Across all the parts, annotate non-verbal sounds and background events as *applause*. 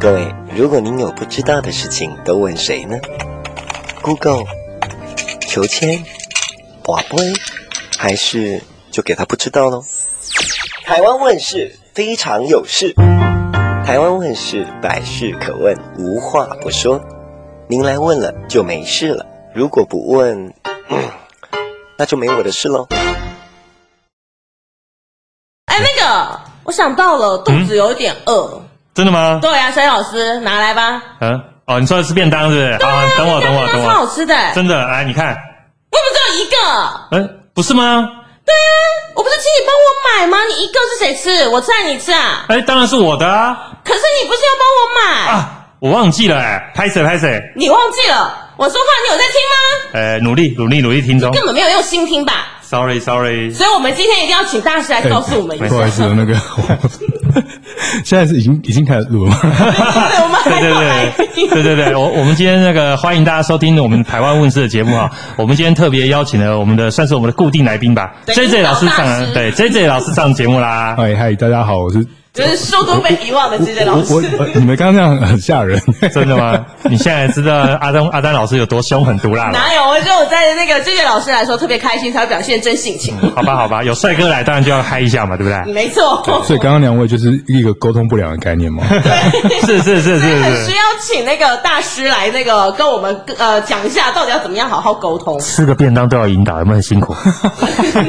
各位，如果您有不知道的事情，都问谁呢？Google、求签、拔杯，还是就给他不知道喽？台湾问事非常有事，台湾问事百事可问，无话不说。您来问了就没事了，如果不问，*clears throat* 那就没我的事喽。哎，那个，我想到了，肚子有点饿。真的吗？对呀，小老师拿来吧。嗯，哦，你说的是便当是不是？对啊，等我，等我，等我。超好吃的。真的，来，你看。我不只有一个。嗯，不是吗？对啊，我不是请你帮我买吗？你一个是谁吃？我吃还是你吃啊？哎，当然是我的啊。可是你不是要帮我买啊？我忘记了，哎，拍谁？拍谁？你忘记了？我说话你有在听吗？呃，努力，努力，努力听中。根本没有用心听吧？Sorry，Sorry。所以我们今天一定要请大师来告诉我们一下。不好意思，那个。*laughs* 现在是已经已经开始录了吗？对对对 *laughs* 对对对，我我们今天那个欢迎大家收听我们台湾问世的节目哈。我们今天特别邀请了我们的算是我们的固定来宾吧，J J 老师上对 J J 老师上节目啦。嗨嗨，大家好，我是。就是书都被遗忘的 J J 老师，我我你们刚刚那样很吓人，真的吗？你现在知道阿丹阿丹老师有多凶狠毒辣了？哪有？我觉得我在那个 J J 老师来说特别开心，才会表现真性情。好吧，好吧，有帅哥来，当然就要嗨一下嘛，对不对？没错。所以刚刚两位就是一个沟通不良的概念嘛？*laughs* 对，是是是是是。需要请那个大师来那个跟我们呃讲一下，到底要怎么样好好沟通？吃个便当都要引导，有没有很辛苦？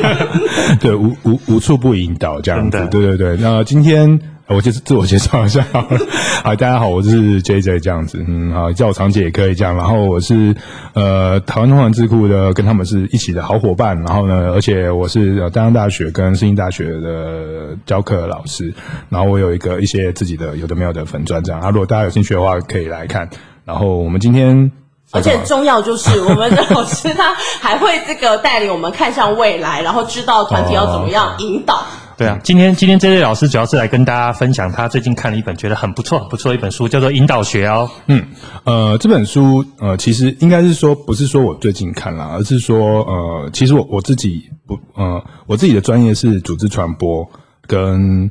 *laughs* 对，无无无处不引导这样子。对对对，那今天。我就是自我介绍一下好了，*laughs* 好，大家好，我是 JJ 这样子，嗯，好，叫我长姐也可以这样。然后我是呃台湾通传智库的，跟他们是一起的好伙伴。然后呢，而且我是呃淡江大学跟世新大学的教课老师。然后我有一个一些自己的有的没有的粉钻这样。啊，如果大家有兴趣的话，可以来看。然后我们今天，而且重要就是 *laughs* 我们的老师他还会这个带领我们看向未来，然后知道团体要怎么样引导。对啊，今天今天这位老师主要是来跟大家分享他最近看了一本觉得很不错很不错的一本书，叫做《引导学》哦。嗯，呃，这本书呃，其实应该是说不是说我最近看了，而是说呃，其实我我自己不呃，我自己的专业是组织传播跟。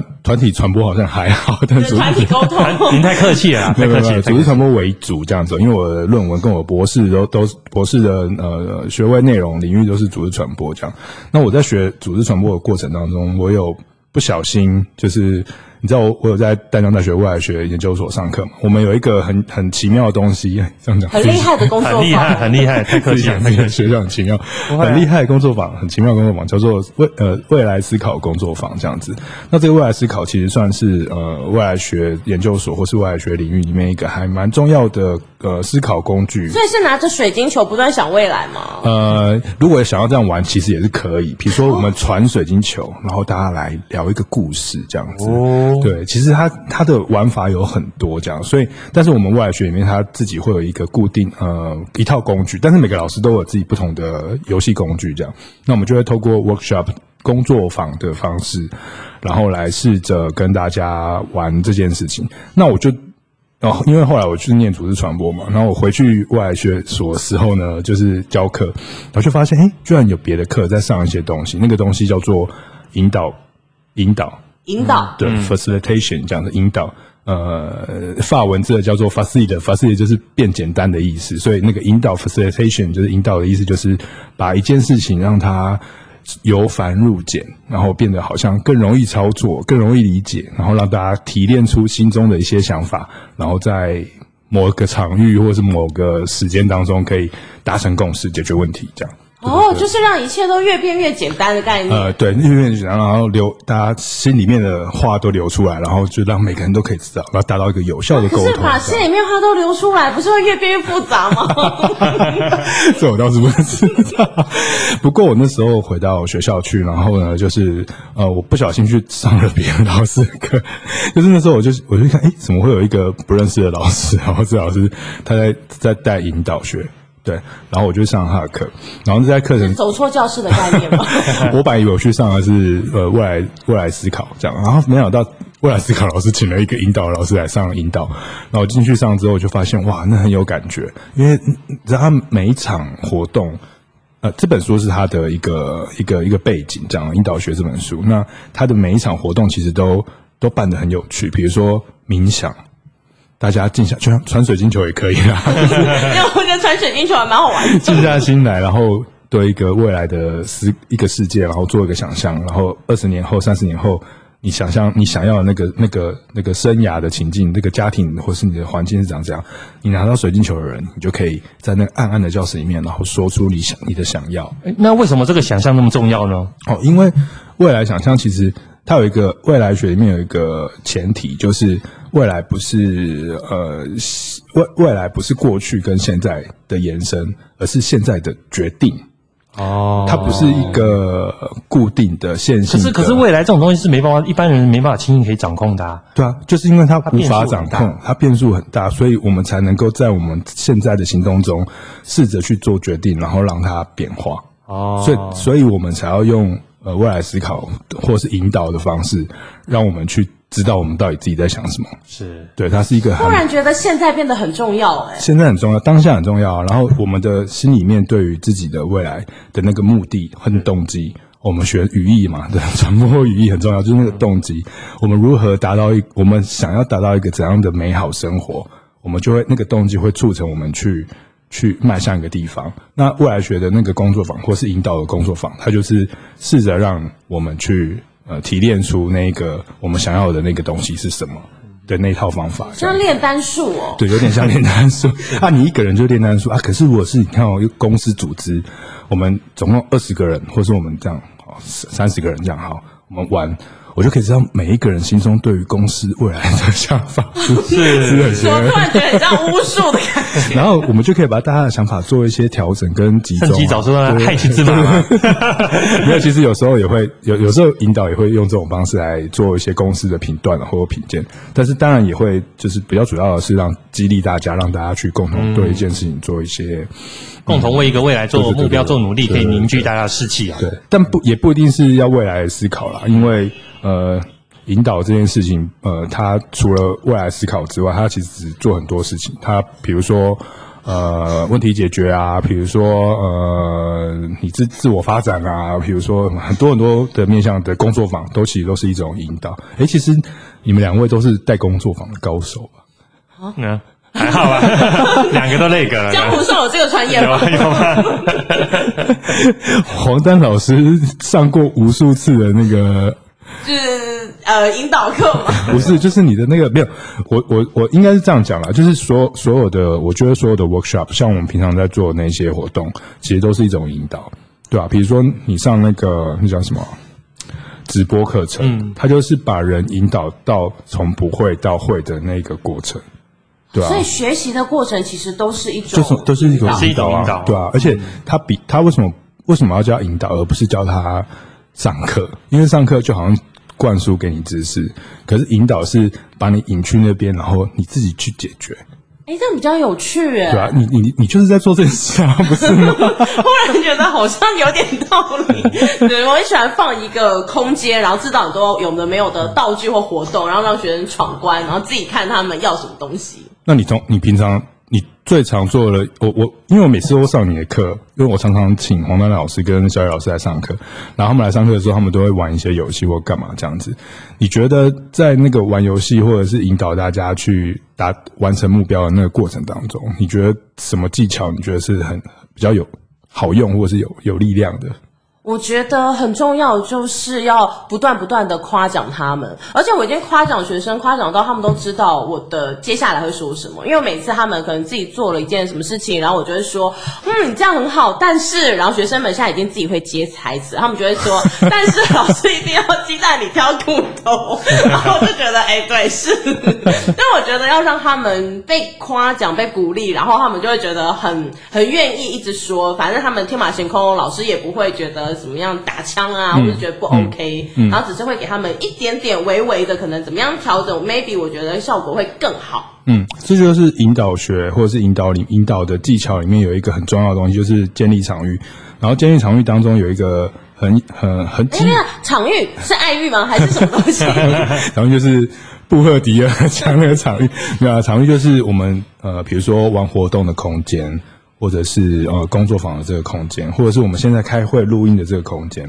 团团体传播好像还好，但是团体沟通，您太客气了，没 *laughs* 有没有，组织传播为主这样子。因为我的论文跟我博士都都博士的呃学位内容领域都是组织传播这样。那我在学组织传播的过程当中，我有不小心就是。你知道我我有在淡江大学未来学研究所上课嘛？我们有一个很很奇妙的东西，这样讲很厉害的工作坊，很厉害，很厉害，太客气了。那个学校很奇妙，很厉害的工作坊，很奇妙的工作坊，叫做未呃未来思考工作坊这样子。那这个未来思考其实算是呃未来学研究所或是未来学领域里面一个还蛮重要的呃思考工具。所以是拿着水晶球不断想未来吗？呃，如果想要这样玩，其实也是可以。比如说我们传水晶球，然后大家来聊一个故事这样子。哦。对，其实它它的玩法有很多这样，所以但是我们未来学里面，它自己会有一个固定呃一套工具，但是每个老师都有自己不同的游戏工具这样。那我们就会透过 workshop 工作坊的方式，然后来试着跟大家玩这件事情。那我就哦，因为后来我去念组织传播嘛，然后我回去未来学所时候呢，就是教课，然后就发现哎，居然有别的课在上一些东西，那个东西叫做引导引导。引导、嗯、对、嗯、facilitation 这样的引导，呃，法文字叫做 facilitate，facilitate 就是变简单的意思，所以那个引导 facilitation 就是引导的意思，就是把一件事情让它由繁入简，然后变得好像更容易操作、更容易理解，然后让大家提炼出心中的一些想法，然后在某个场域或是某个时间当中可以达成共识，解决问题，这样。哦，就是让一切都越变越简单的概念。呃，对，越变越简单，然后流大家心里面的话都流出来，然后就让每个人都可以知道，然后达到一个有效的沟通。可是把心里面话都流出来，不是会越变越复杂吗？*laughs* 这我倒是不知道。不过我那时候回到学校去，然后呢，就是呃，我不小心去上了别的老师的课，*laughs* 就是那时候我就我就看，哎，怎么会有一个不认识的老师？然后这老师他在在带引导学。对，然后我就上他的课，然后在课程走错教室的概念吗？*laughs* 我本来以为我去上的是呃未来未来思考这样，然后没想到未来思考老师请了一个引导老师来上引导，然后进去上之后就发现哇，那很有感觉，因为在他每一场活动，呃，这本书是他的一个一个一个背景，这样引导学这本书，那他的每一场活动其实都都办得很有趣，比如说冥想。大家静下，就像传水晶球也可以啦。因为我觉得传水晶球还蛮好玩的。静下心来，然后对一个未来的世一个世界，然后做一个想象，然后二十年后、三十年后。你想象你想要的那个、那个、那个生涯的情境，那个家庭或是你的环境是长这样。你拿到水晶球的人，你就可以在那个暗暗的教室里面，然后说出你想你的想要。那为什么这个想象那么重要呢？哦，因为未来想象其实它有一个未来学里面有一个前提，就是未来不是呃未未来不是过去跟现在的延伸，而是现在的决定。哦，它不是一个固定的线性的。可是，可是未来这种东西是没办法，一般人没办法轻易可以掌控的啊。对啊，就是因为它无法掌控，它变数很大，所以我们才能够在我们现在的行动中试着去做决定，然后让它变化。哦，所以，所以我们才要用呃未来思考或是引导的方式，让我们去。知道我们到底自己在想什么，是对，它是一个。突然觉得现在变得很重要，哎，现在很重要，当下很重要。然后我们的心里面对于自己的未来的那个目的和动机，我们学语义嘛，对，传播语义很重要，就是那个动机，我们如何达到一，我们想要达到一个怎样的美好生活，我们就会那个动机会促成我们去去迈向一个地方。那未来学的那个工作坊，或是引导的工作坊，它就是试着让我们去。呃，提炼出那个我们想要的那个东西是什么的那套方法，像炼丹术哦，对，有点像炼丹术 *laughs* 啊。你一个人就炼丹术啊，可是如果是你看哦，一个公司组织，我们总共二十个人，或是我们这样好三十个人这样好，我们玩。我就可以知道每一个人心中对于公司未来的想法是是是，我突然觉得很像巫术的感觉。然后我们就可以把大家的想法做一些调整跟集中，趁机找出害群之马。*laughs* 没有，其实有时候也会有，有时候引导也会用这种方式来做一些公司的评断或者评鉴。但是当然也会，就是比较主要的是让激励大家，让大家去共同对一件事情做一些，嗯、共同为一个未来做目标做努力，可以凝聚大家的士气啊。对，但不也不一定是要未来思考啦，因为。呃，引导这件事情，呃，他除了未来思考之外，他其实做很多事情。他比如说，呃，问题解决啊，比如说，呃，你自自我发展啊，比如说很多很多的面向的工作坊，都其实都是一种引导。哎、欸，其实你们两位都是带工作坊的高手吧？啊，嗯，还好吧，两个都那个。江湖上有这个传言吗？有吗？黄丹老师上过无数次的那个。就是呃引导课吗？*laughs* 不是，就是你的那个没有，我我我应该是这样讲啦，就是所所有的，我觉得所有的 workshop，像我们平常在做的那些活动，其实都是一种引导，对吧？比如说你上那个那叫什么直播课程，嗯，它就是把人引导到从不会到会的那个过程，对啊？所以学习的过程其实都是一种，就是都是一种引导啊，对啊，而且他比他为什么为什么要叫引导，而不是教他？上课，因为上课就好像灌输给你知识，可是引导是把你引去那边，然后你自己去解决。哎，这样比较有趣哎。对啊，你你你就是在做这件事啊，不是吗？*laughs* 忽然觉得好像有点道理。对，我很喜欢放一个空间，然后知道很多有的没有的道具或活动，然后让学生闯关，然后自己看他们要什么东西。那你从你平常。你最常做的，我我，因为我每次都上你的课，因为我常常请黄丹老师跟小雨老师来上课，然后他们来上课的时候，他们都会玩一些游戏或干嘛这样子。你觉得在那个玩游戏或者是引导大家去达完成目标的那个过程当中，你觉得什么技巧？你觉得是很比较有好用或者是有有力量的？我觉得很重要，就是要不断不断的夸奖他们，而且我已经夸奖学生，夸奖到他们都知道我的接下来会说什么。因为每次他们可能自己做了一件什么事情，然后我就会说，嗯，这样很好，但是，然后学生们现在已经自己会接台词，他们就会说，但是老师一定要鸡蛋里挑骨头，*laughs* 然后我就觉得，哎，对，是。但我觉得要让他们被夸奖、被鼓励，然后他们就会觉得很很愿意一直说，反正他们天马行空，老师也不会觉得。怎么样打枪啊，或者觉得不 OK，然后只是会给他们一点点微微的可能怎么样调整，maybe 我觉得效果会更好。嗯，这就是引导学或者是引导里引导的技巧里面有一个很重要的东西，就是建立场域。然后建立场域当中有一个很很很，哎，那场域是爱欲吗？还是什么东西？然后就是布赫迪尔讲那个场域，没有啊，场域就是我们呃，比如说玩活动的空间。或者是呃工作坊的这个空间，或者是我们现在开会录音的这个空间。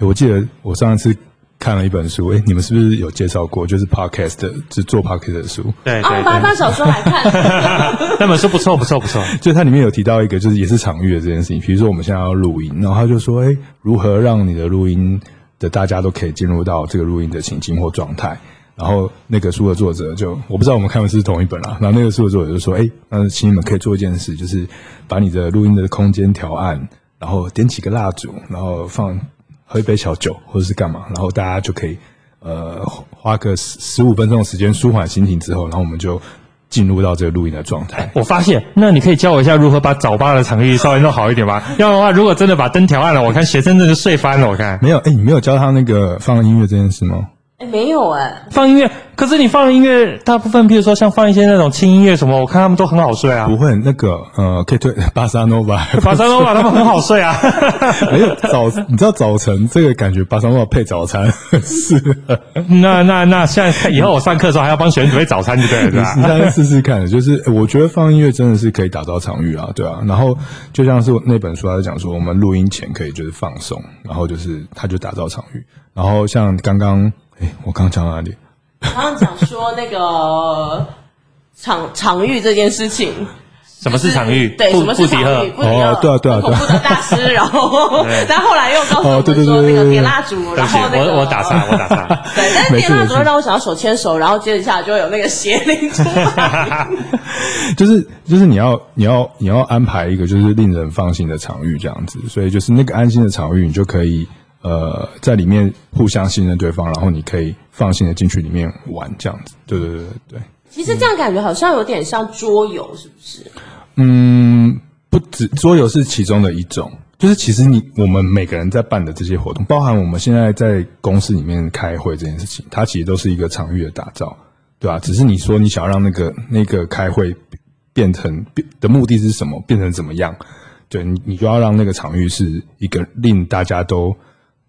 我记得我上一次看了一本书，哎，你们是不是有介绍过？就是 podcast 的，就是做 podcast 的书。对，对，我把它小说来看。*laughs* 那本书不错，不错，不错。*laughs* 就它里面有提到一个，就是也是场域的这件事情。比如说我们现在要录音，然后他就说，哎，如何让你的录音的大家都可以进入到这个录音的情境或状态？然后那个书的作者就，我不知道我们看的是同一本啦。然后那个书的作者就说，哎，那请你们可以做一件事，就是把你的录音的空间调暗，然后点几个蜡烛，然后放。喝一杯小酒，或者是干嘛，然后大家就可以，呃，花个十十五分钟的时间舒缓心情之后，然后我们就进入到这个录音的状态。我发现，那你可以教我一下如何把早八的场域稍微弄好一点吗？要的话，如果真的把灯调暗了，我看学生真的睡翻了。我看没有，哎，你没有教他那个放音乐这件事吗？哎，没有哎、欸，放音乐。可是你放的音乐，大部分，譬如说像放一些那种轻音乐什么，我看他们都很好睡啊。不会，那个呃，可以推巴萨诺瓦，巴萨诺瓦他们很好睡啊。*laughs* 没有早，你知道早晨这个感觉，巴萨诺瓦配早餐 *laughs* 是。那那那，现在以后我上课的时候还要帮学生准备早餐，就对了，对吧？你试试看，就是我觉得放音乐真的是可以打造场域啊，对啊。然后就像是那本书他在讲说，我们录音前可以就是放松，然后就是他就打造场域。然后像刚刚，哎，我刚刚讲到哪里？刚刚讲说那个 *laughs* 场场域这件事情，什么是场域？对，什么是场域？哦，对啊，对啊，对啊。恐怖的大师，*laughs* 然后，*laughs* 但后来又告诉我们说那个点蜡烛，然后那个我我打岔，我打岔。对，但是点蜡烛会让我想要手牵手，然后接着下来就会有那个邪灵出来。就是就是你要你要你要安排一个就是令人放心的场域这样子，所以就是那个安心的场域，你就可以。呃，在里面互相信任对方，然后你可以放心的进去里面玩，这样子。对对对对对。其实这样感觉好像有点像桌游，是不是？嗯，不止桌游是其中的一种，就是其实你我们每个人在办的这些活动，包含我们现在在公司里面开会这件事情，它其实都是一个场域的打造，对吧？只是你说你想要让那个那个开会变成变的目的是什么，变成怎么样？对你，你就要让那个场域是一个令大家都。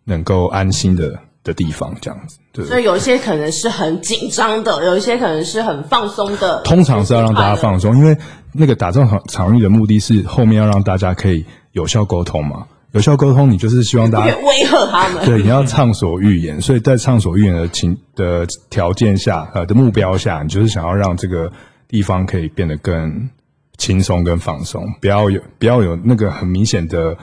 能够安心的的地方，这样子，对。所以有一些可能是很紧张的，有一些可能是很放松的。通常是要让大家放松，因为那个打造场场域的目的是后面要让大家可以有效沟通嘛。有效沟通，你就是希望大家威吓他们。对，你要畅所欲言。所以在畅所欲言的情的条件下，呃的目标下，你就是想要让这个地方可以变得更轻松、跟放松，不要有不要有那个很明显的。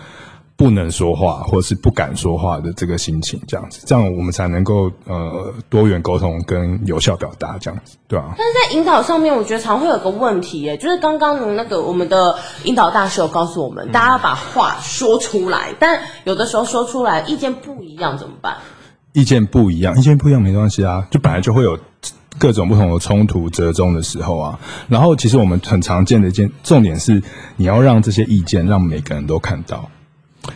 不能说话，或是不敢说话的这个心情，这样子，这样我们才能够呃多元沟通跟有效表达，这样子，对啊。但是在引导上面，我觉得常会有个问题，耶，就是刚刚的那个我们的引导大师有告诉我们，大家要把话说出来，但有的时候说出来意见不一样怎么办？意见不一样，意见不一样没关系啊，就本来就会有各种不同的冲突折中的时候啊。然后其实我们很常见的一件重点是，你要让这些意见让每个人都看到。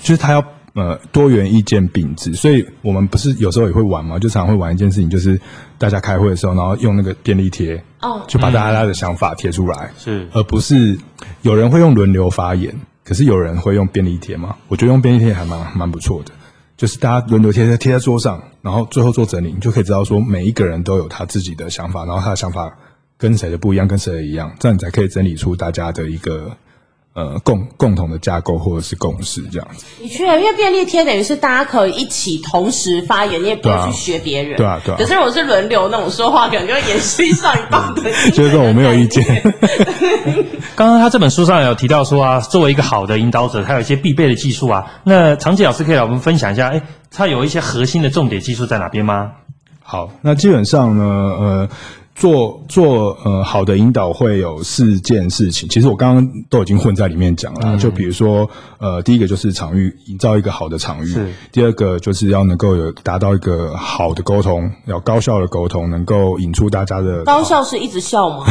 就是他要呃多元意见并置，所以我们不是有时候也会玩嘛，就常常会玩一件事情，就是大家开会的时候，然后用那个便利贴哦，就把大家的想法贴出来，是，而不是有人会用轮流发言，可是有人会用便利贴嘛？我觉得用便利贴还蛮蛮不错的，就是大家轮流贴在贴在桌上，然后最后做整理，你就可以知道说每一个人都有他自己的想法，然后他的想法跟谁的不一样，跟谁的一样，这样你才可以整理出大家的一个。呃，共共同的架构或者是共识这样子。的确，因为便利贴等于是大家可以一起同时发言，你也不用去学别人。对啊，对啊。可是如果是轮流那种说话，可能就会延续上一棒的。*laughs* 就是说我没有意见。*laughs* 刚刚他这本书上有提到说啊，作为一个好的引导者，他有一些必备的技术啊。那长洁老师可以来我们分享一下，哎，他有一些核心的重点技术在哪边吗？好，那基本上呢，呃。做做呃好的引导会有四件事情，其实我刚刚都已经混在里面讲了。嗯、就比如说呃，第一个就是场域，营造一个好的场域；是第二个就是要能够有达到一个好的沟通，要高效的沟通，能够引出大家的高效是一直笑吗？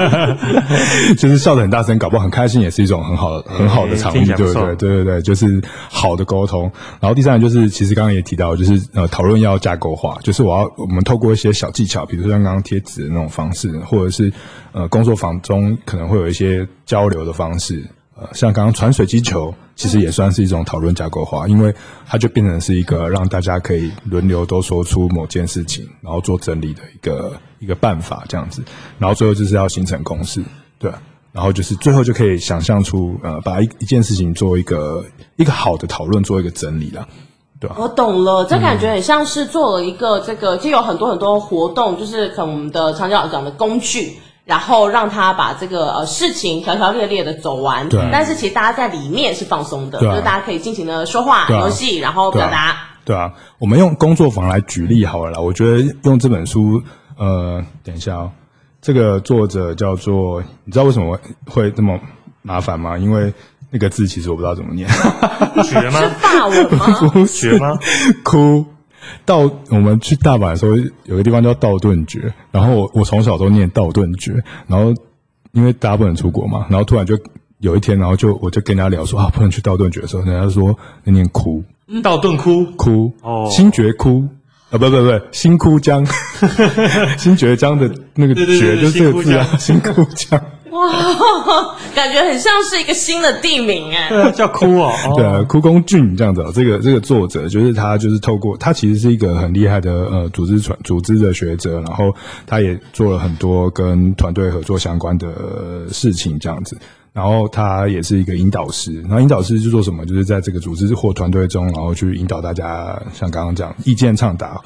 *laughs* 就是笑得很大声，搞不好很开心，也是一种很好的很好的场域，对不对？对对对，就是好的沟通。然后第三个就是，其实刚刚也提到，就是呃讨论要架构化，就是我要我们透过一些小技巧，比如说刚刚。贴纸的那种方式，或者是呃工作坊中可能会有一些交流的方式，呃，像刚刚传水机球，其实也算是一种讨论架构化，因为它就变成是一个让大家可以轮流都说出某件事情，然后做整理的一个一个办法这样子，然后最后就是要形成公式，对，然后就是最后就可以想象出呃把一一件事情做一个一个好的讨论，做一个整理了。对吧、啊？我懂了，这感觉很像是做了一个这个，就有很多很多活动，就是可能我们的长脚讲的工具，然后让他把这个呃事情条条列列的走完。对。但是其实大家在里面是放松的，啊、就是大家可以尽情的说话、游戏、啊，然后表达。对啊，我们用工作坊来举例好了啦。我觉得用这本书，呃，等一下哦，这个作者叫做，你知道为什么会这么麻烦吗？因为那个字其实我不知道怎么念，*laughs* 学吗？是法文吗？*laughs* 学吗？哭。到我们去大阪的时候，有个地方叫道顿崛，然后我我从小都念道顿崛，然后因为大家不能出国嘛，然后突然就有一天，然后就我就跟人家聊说啊，不能去道顿崛的时候，人家就说那念哭。道顿哭哭哦，新觉哭啊，不不不，新窟江，*laughs* 新觉江的那个觉就是这个字啊，新窟江。哇，*laughs* 感觉很像是一个新的地名哎，对，叫哭哦，*laughs* 对啊，窟宫俊这样子。这个这个作者就是他，就是透过他其实是一个很厉害的呃组织传组织的学者，然后他也做了很多跟团队合作相关的事情这样子。然后他也是一个引导师，然后引导师是做什么？就是在这个组织或团队中，然后去引导大家，像刚刚讲意见倡导，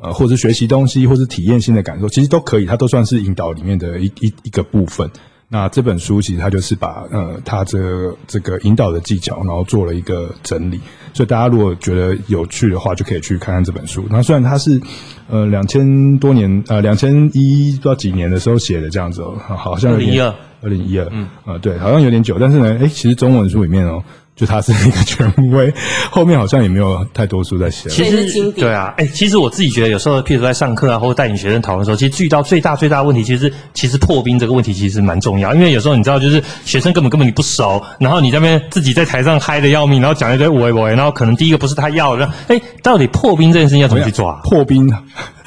呃，或者学习东西，或是体验性的感受，其实都可以，它都算是引导里面的一一一个部分。那这本书其实它就是把呃，它这个、这个引导的技巧，然后做了一个整理。所以大家如果觉得有趣的话，就可以去看看这本书。那虽然它是呃两千多年呃两千一不知道几年的时候写的这样子哦，好像二零一。二二零一二，嗯，啊，对，好像有点久，但是呢，诶，其实中文书里面哦，就他是一个权威，后面好像也没有太多书在写。其实，对啊，诶，其实我自己觉得，有时候，譬如说在上课啊，或者带领学生讨论的时候，其实遇到最大最大的问题，其实其实破冰这个问题其实蛮重要，因为有时候你知道，就是学生根本根本你不熟，然后你在那边自己在台上嗨的要命，然后讲一堆喂喂，然后可能第一个不是他要的，诶，到底破冰这件事情要怎么去做啊？*laughs* 破冰。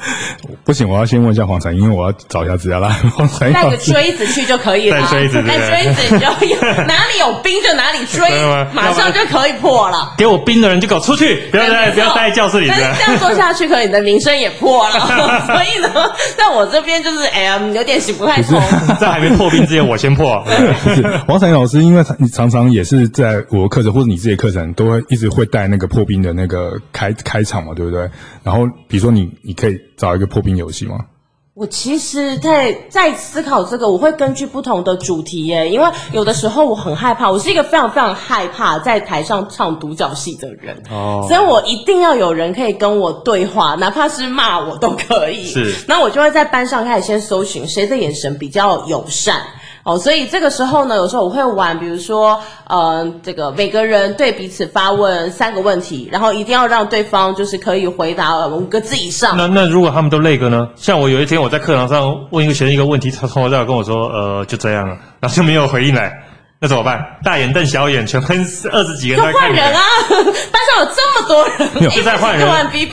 *laughs* 不行，我要先问一下黄晨，因为我要找一下资料啦。*laughs* 黄晨带个锥子去就可以了，带锥子，带锥子你就有 *laughs* 哪里有冰就哪里锥，马上就可以破了。给我冰的人就给我出去，不要在不要待在教室里。但是这样做下去，可能你的名声也破了。所以呢，在我这边就是哎呀，有点行不太通。在还没破冰之前，我先破。黄晨老师，因为你常常也是在我课程或者你自己的课程，都会一直会带那个破冰的那个开开场嘛，对不对？然后比如说你你可以。找一个破冰游戏吗？我其实在在思考这个，我会根据不同的主题耶，因为有的时候我很害怕，我是一个非常非常害怕在台上唱独角戏的人哦，所以我一定要有人可以跟我对话，哪怕是骂我都可以。是，那我就会在班上开始先搜寻谁的眼神比较友善。哦，所以这个时候呢，有时候我会玩，比如说，呃，这个每个人对彼此发问三个问题，然后一定要让对方就是可以回答五个字以上。那那如果他们都那个呢？像我有一天我在课堂上问一个学生一个问题，他从头到尾跟我说，呃，就这样了，然后就没有回应来。那怎么办？大眼瞪小眼，全班二十几个人在换人啊！*laughs* 班上有这么多人，就在换人。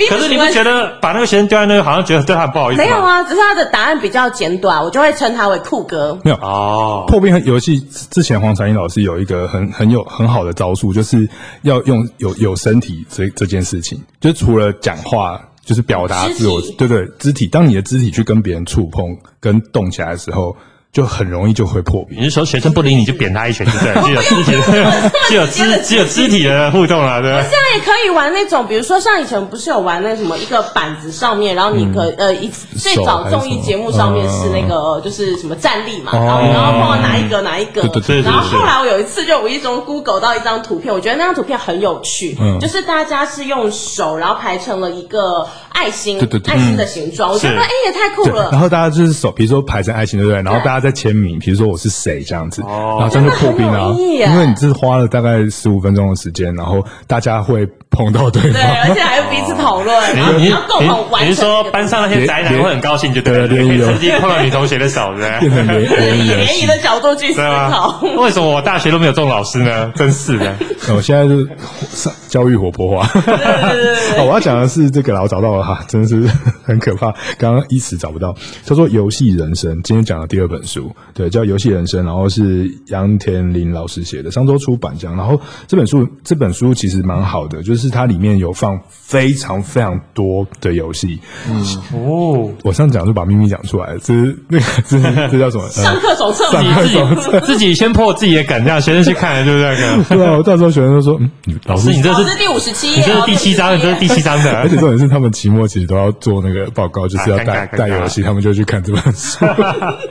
可是你们觉得把那个学生丢在那个，好像觉得对他不好意思？没有啊，只是他的答案比较简短，我就会称他为酷哥。没有哦。破冰游戏之前，黄采英老师有一个很很有很好的招数，就是要用有有身体这这件事情，就除了讲话，就是表达自我，对对，肢体。当你的肢体去跟别人触碰跟动起来的时候。就很容易就会破冰。你是说学生不理你就扁他一拳，对 *laughs* 不对？只有肢体的，只有肢只有肢体的互动了，对吧？现在也可以玩那种，比如说像以前不是有玩那什么一个板子上面，然后你可、嗯、呃一最早综艺节目上面是那个就是什么站立嘛，然后然后碰到哪一个哪一个，对对对。然后后来我有一次就无意中 Google 到一张图片，我觉得那张图片很有趣，嗯，就是大家是用手然后排成了一个爱心，对对对，爱心的形状，我觉得哎也太酷了。然后大家就是手，比如说排成爱心，对不对？然后大家。在签名，比如说我是谁这样子，哦、然后这样就破冰了，因为你是花了大概十五分钟的时间，然后大家会碰到对方，对，而且还有彼此讨论，然后你要共同完成。你是说班上那些宅男会很高兴，就对了，联谊曾经碰到女同学的手，对，变成联以联谊的角度去思考。*laughs* 为什么我大学都没有这种老师呢？真是的，我现在是教育活泼化。对对对，我要讲的是这个啦，我找到了哈，真的是很可怕，刚刚一时找不到，叫做《游戏人生》，今天讲的第二本书，对，叫《游戏人生》，然后是杨田林老师写的，上周出版这样。然后这本书，这本书其实蛮好的，就是它里面有放非常非常多的游戏。嗯哦，我上次讲就把秘密讲出来了，这是那个这是这叫什么？上课手册，上课手册，自己先破自己的梗，让学生去看，对不对？对啊，我到时候学生就说，嗯，老师，你这是老师第五十七页，这是第七章，这是第七章的。而且重点是，他们期末其实都要做那个报告，就是要带带游戏，他们就去看这本书。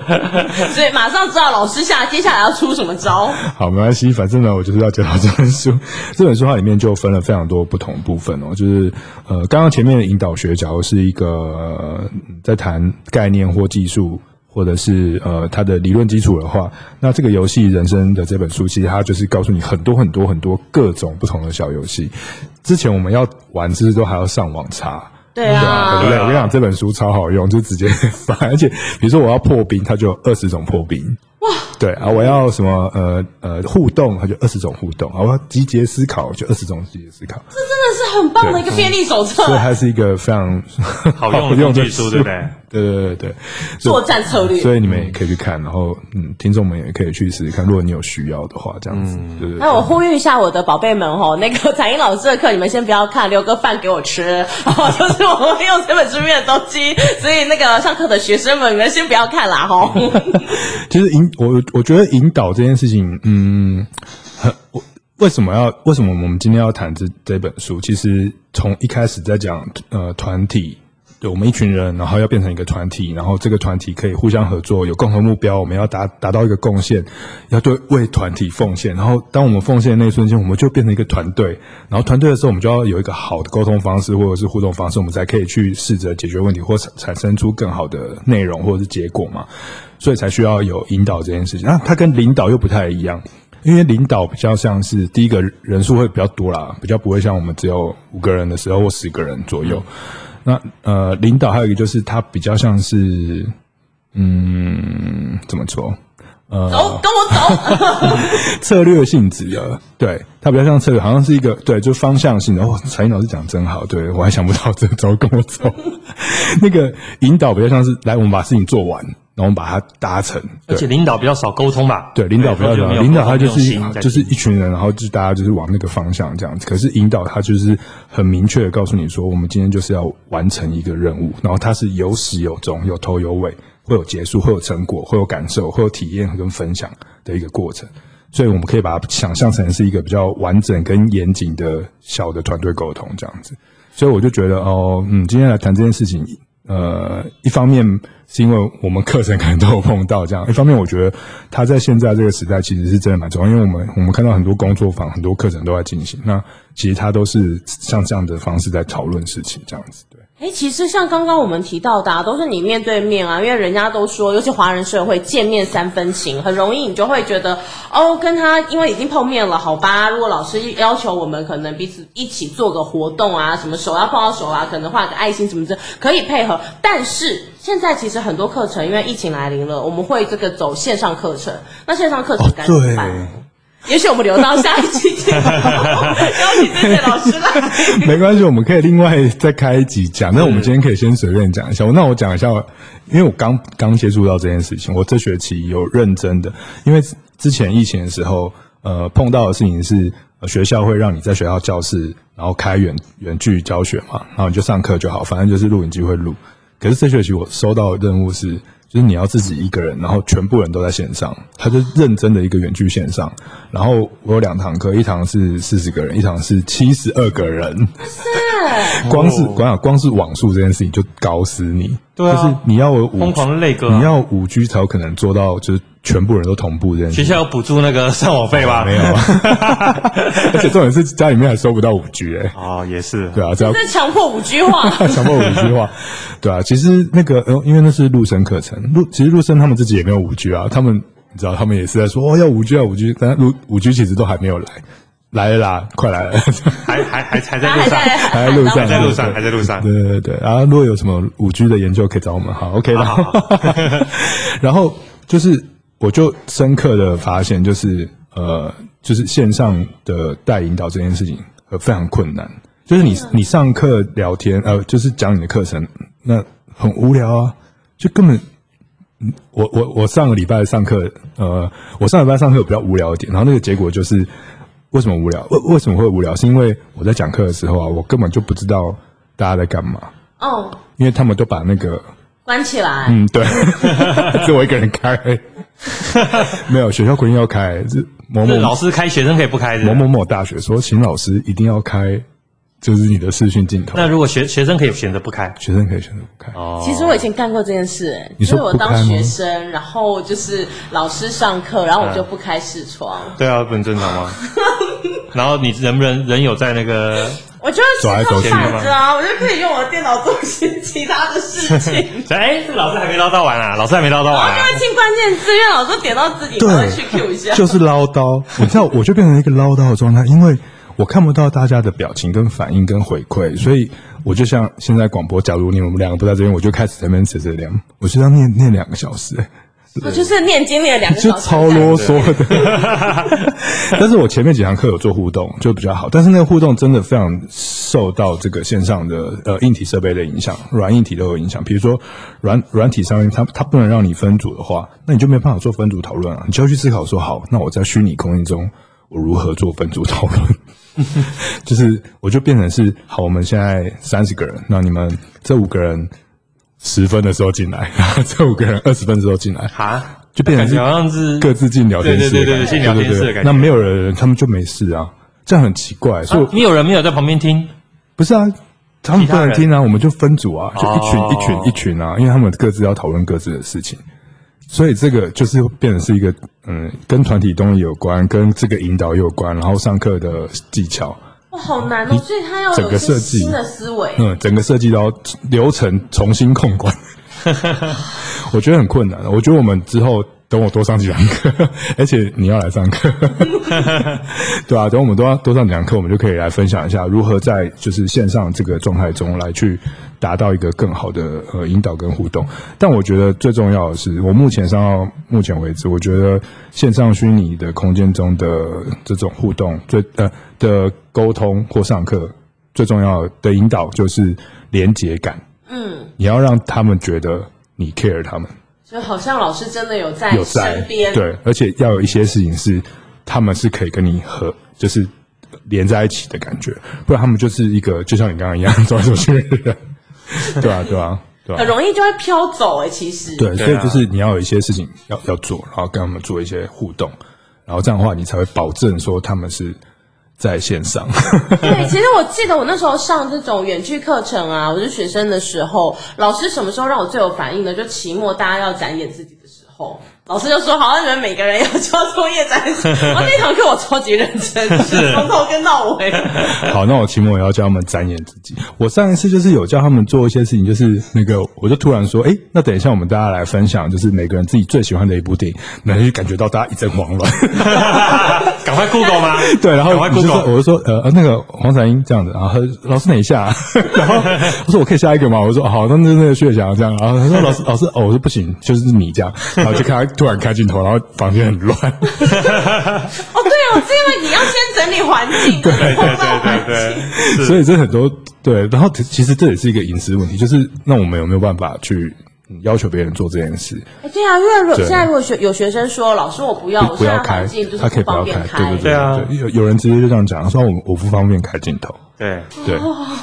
*laughs* 所以马上知道老师下接下来要出什么招。好，没关系，反正呢，我就是要介绍这本书。*laughs* 这本书它里面就分了非常多不同部分哦，就是呃，刚刚前面的引导学，假如是一个、呃、在谈概念或技术。或者是呃，它的理论基础的话，那这个游戏人生的这本书，其实它就是告诉你很多很多很多各种不同的小游戏。之前我们要玩，其实都还要上网查，对啊，对不对？我跟你讲，这本书超好用，就直接 *laughs* 翻，而且比如说我要破冰，它就有二十种破冰。哇，对啊，我要什么呃呃互动，它就二十种互动啊，我要集结思考，就二十种集结思考。这真的是很棒的一个便利手册，所以它是一个非常 *laughs* 好用的工具书，对不对？对对对对，*laughs* 作战策略，所以你们也可以去看，然后嗯，听众们也可以去试试看，如果你有需要的话，这样子。嗯、对，对对。那我呼吁一下我的宝贝们哦，那个彩英老师的课你们先不要看，留个饭给我吃，*laughs* 哦就是我们用这本书面的东西，所以那个上课的学生们你们先不要看啦哈。其实我我觉得引导这件事情，嗯，很我为什么要为什么我们今天要谈这这本书？其实从一开始在讲呃团体。对，我们一群人，然后要变成一个团体，然后这个团体可以互相合作，有共同目标，我们要达达到一个贡献，要对为团体奉献。然后当我们奉献的那一瞬间，我们就变成一个团队。然后团队的时候，我们就要有一个好的沟通方式，或者是互动方式，我们才可以去试着解决问题，或产产生出更好的内容或者是结果嘛。所以才需要有引导这件事情。那它跟领导又不太一样，因为领导比较像是第一个人数会比较多啦，比较不会像我们只有五个人的时候或十个人左右。那呃，领导还有一个就是，他比较像是，嗯，怎么说？呃，走，跟我走。*laughs* 策略性质的，对，他比较像策略，好像是一个对，就方向性的。哦，彩英老师讲真好，对，我还想不到这个，走，跟我走。*laughs* 那个引导比较像是，来，我们把事情做完。然后把它搭成，而且领导比较少沟通吧？对，领导比较少，领导他就是就是一群人，然后就大家就是往那个方向这样子。可是引导他就是很明确的告诉你说，我们今天就是要完成一个任务，然后它是有始有终，有头有尾，会有结束，会有成果，会有感受，会有体验跟分享的一个过程。所以我们可以把它想象成是一个比较完整跟严谨的小的团队沟通这样子。所以我就觉得哦，嗯，今天来谈这件事情。呃，一方面是因为我们课程可能都有碰到这样，一方面我觉得他在现在这个时代其实是真的蛮重要，因为我们我们看到很多工作坊、很多课程都在进行，那其实他都是像这样的方式在讨论事情，这样子对。哎，其实像刚刚我们提到的，啊，都是你面对面啊，因为人家都说，尤其华人社会见面三分情，很容易你就会觉得，哦，跟他因为已经碰面了，好吧？如果老师要求我们可能彼此一起做个活动啊，什么手要碰到手啊，可能画个爱心什么的，可以配合。但是现在其实很多课程因为疫情来临了，我们会这个走线上课程，那线上课程该怎么办？哦也许我们留到下一期节目，*laughs* 邀请这些老师来。没关系，我们可以另外再开一集讲。那我们今天可以先随便讲一下。那我讲一下，因为我刚刚接触到这件事情，我这学期有认真的。因为之前疫情的时候，呃，碰到的事情是，呃，学校会让你在学校教室，然后开远远距教学嘛，然后你就上课就好，反正就是录影机会录。可是这学期我收到的任务是。就是你要自己一个人，然后全部人都在线上，他就认真的一个远距线上。然后我有两堂课，一堂是四十个人，一堂是七十二个人。是，光是光光是网速这件事情就搞死你。对啊，就是你要疯狂的累哥，你要五 G 才有可能做到，就是全部人都同步这件事。学校有补助那个上网费吗？没有，*laughs* 而且重点是家里面还收不到五 G 哎。哦，也是，对啊，这样在强迫五 G 化，*laughs* 强迫五 G 化。对啊，其实那个呃，因为那是陆生课程，陆其实陆生他们自己也没有五 G 啊，他们你知道，他们也是在说哦要五 G 要五 G，但陆五 G 其实都还没有来。来了啦，快来了！还还还还在路上，还在路上，还在路上，还在路上。对对对，然后如果有什么五 G 的研究，可以找我们。好，OK 了。*laughs* 然后就是，我就深刻的发现，就是呃，就是线上的带引导这件事情，呃，非常困难。就是你你上课聊天，呃，就是讲你的课程，那很无聊啊，就根本。我我我上个礼拜上课，呃，我上礼拜上课比较无聊一点，然后那个结果就是。为什么无聊？为为什么会无聊？是因为我在讲课的时候啊，我根本就不知道大家在干嘛。哦，因为他们都把那个关起来。嗯，对，*laughs* 只有我一个人开。*laughs* 没有学校规定要开，这某某老师开，学生可以不开的。某某某大学说，请老师一定要开。就是你的视讯镜头。那如果学学生可以选择不开，学生可以选择不开。哦，其实我以前干过这件事，哎，你说我当学生，然后就是老师上课，然后我就不开视窗。对啊，不很正常吗？*laughs* 然后你人不人人有在那个？我就视窗摆着啊，我就可以用我的电脑做些其他的事情。*laughs* 哎，这老师还没唠叨完啊，老师还没唠叨完。因为进关键字，因为老师点到自己，我会去 Q 一下。就是唠叨，你知道，我就变成一个唠叨的状态，因为。我看不到大家的表情跟反应跟回馈，所以我就像现在广播，假如你们两个不在这边，我就开始在那边扯这两，我就要念念两个小时，我就是念经念两个小时，就超啰嗦的。*laughs* 但是我前面几堂课有做互动，就比较好。但是那个互动真的非常受到这个线上的呃硬体设备的影响，软硬体都有影响。比如说软软体上面，它它不能让你分组的话，那你就没办法做分组讨论啊。你就要去思考说，好，那我在虚拟空间中，我如何做分组讨论？*laughs* 就是，我就变成是好，我们现在三十个人，那你们这五个人十分的时候进来，然后这五个人二十分的时候进来，哈，就变成是好像是各自进聊天室，对对对对，进聊天室的感觉。那没有人，他们就没事啊，这样很奇怪。所以没有人没有在旁边听，不是啊，他们不能听啊，我们就分组啊，就一群一群一群啊，因为他们各自要讨论各自的事情。所以这个就是变成是一个，嗯，跟团体动力有关，跟这个引导有关，然后上课的技巧。哇，好难哦！所以他要整个设计新的思维，嗯，整个设计都要流程重新控管，*laughs* 我觉得很困难。我觉得我们之后。等我多上几堂课，*laughs* 而且你要来上课，*laughs* 对啊，等我们多多上几堂课，我们就可以来分享一下如何在就是线上这个状态中来去达到一个更好的呃引导跟互动。但我觉得最重要的是，我目前上到目前为止，我觉得线上虚拟的空间中的这种互动最呃的沟通或上课最重要的引导就是连结感。嗯，你要让他们觉得你 care 他们。就好像老师真的有在身边，对，而且要有一些事情是他们是可以跟你和就是连在一起的感觉，不然他们就是一个就像你刚刚一样走来走去的人，*laughs* 对啊，对啊，对啊，很容易就会飘走哎、欸，其实。对，所以就是你要有一些事情要要做，然后跟他们做一些互动，然后这样的话你才会保证说他们是。在线上，对，其实我记得我那时候上这种远距课程啊，我是学生的时候，老师什么时候让我最有反应呢？就期末大家要展演自己的时候。老师就说：“好，像你们每个人要交作业展示。”然后那堂课我超级认真，*laughs* 是从头跟到尾。*laughs* 好，那我期末也要教他们展演自己。我上一次就是有教他们做一些事情，就是那个，我就突然说：“哎，那等一下我们大家来分享，就是每个人自己最喜欢的一部电影，然后就感觉到大家一阵慌乱。”赶快 Google 吗？对，然后我就说：“我就说，呃，那个黄彩英这样子。”然后老师等一下，*laughs* 然后我说：“我可以下一个吗？”我说：“好，那那那个薛翔这样。”然后他说：“老师，老师，哦，我说不行，就是你这样。”然后就看他。突然开镜头，然后房间很乱。*laughs* 哦，对哦，是因为你要先整理环境，对对对对对，所以这很多对。然后其实这也是一个隐私问题，就是那我们有没有办法去要求别人做这件事？哎，对啊，因为现在如果学有学生说，老师我不要，不要开，他可以不要开，对对对啊。有有人直接就这样讲，说我我不方便开镜头，对对。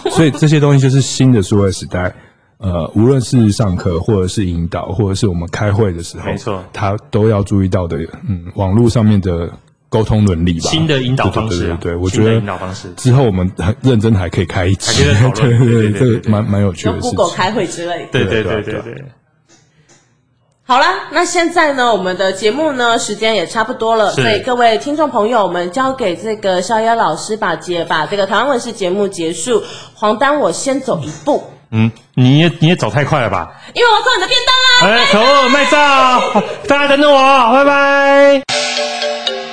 所以这些东西就是新的数位时代。呃，无论是上课，或者是引导，或者是我们开会的时候，没错，他都要注意到的，嗯，网络上面的沟通伦理吧。新的引导方式，对，对，对，对，我觉得引导方式之后我们很认真还可以开一期，对对对，这个蛮蛮有趣的事情。Google 开会之类的，对对对对对。好了，那现在呢，我们的节目呢，时间也差不多了，所以各位听众朋友，我们交给这个逍遥老师把节把这个台湾问事节目结束。黄丹，我先走一步。嗯，你也你也走太快了吧？因为我要做你的便当啊！哎，可恶，卖照，大家等等我，拜拜。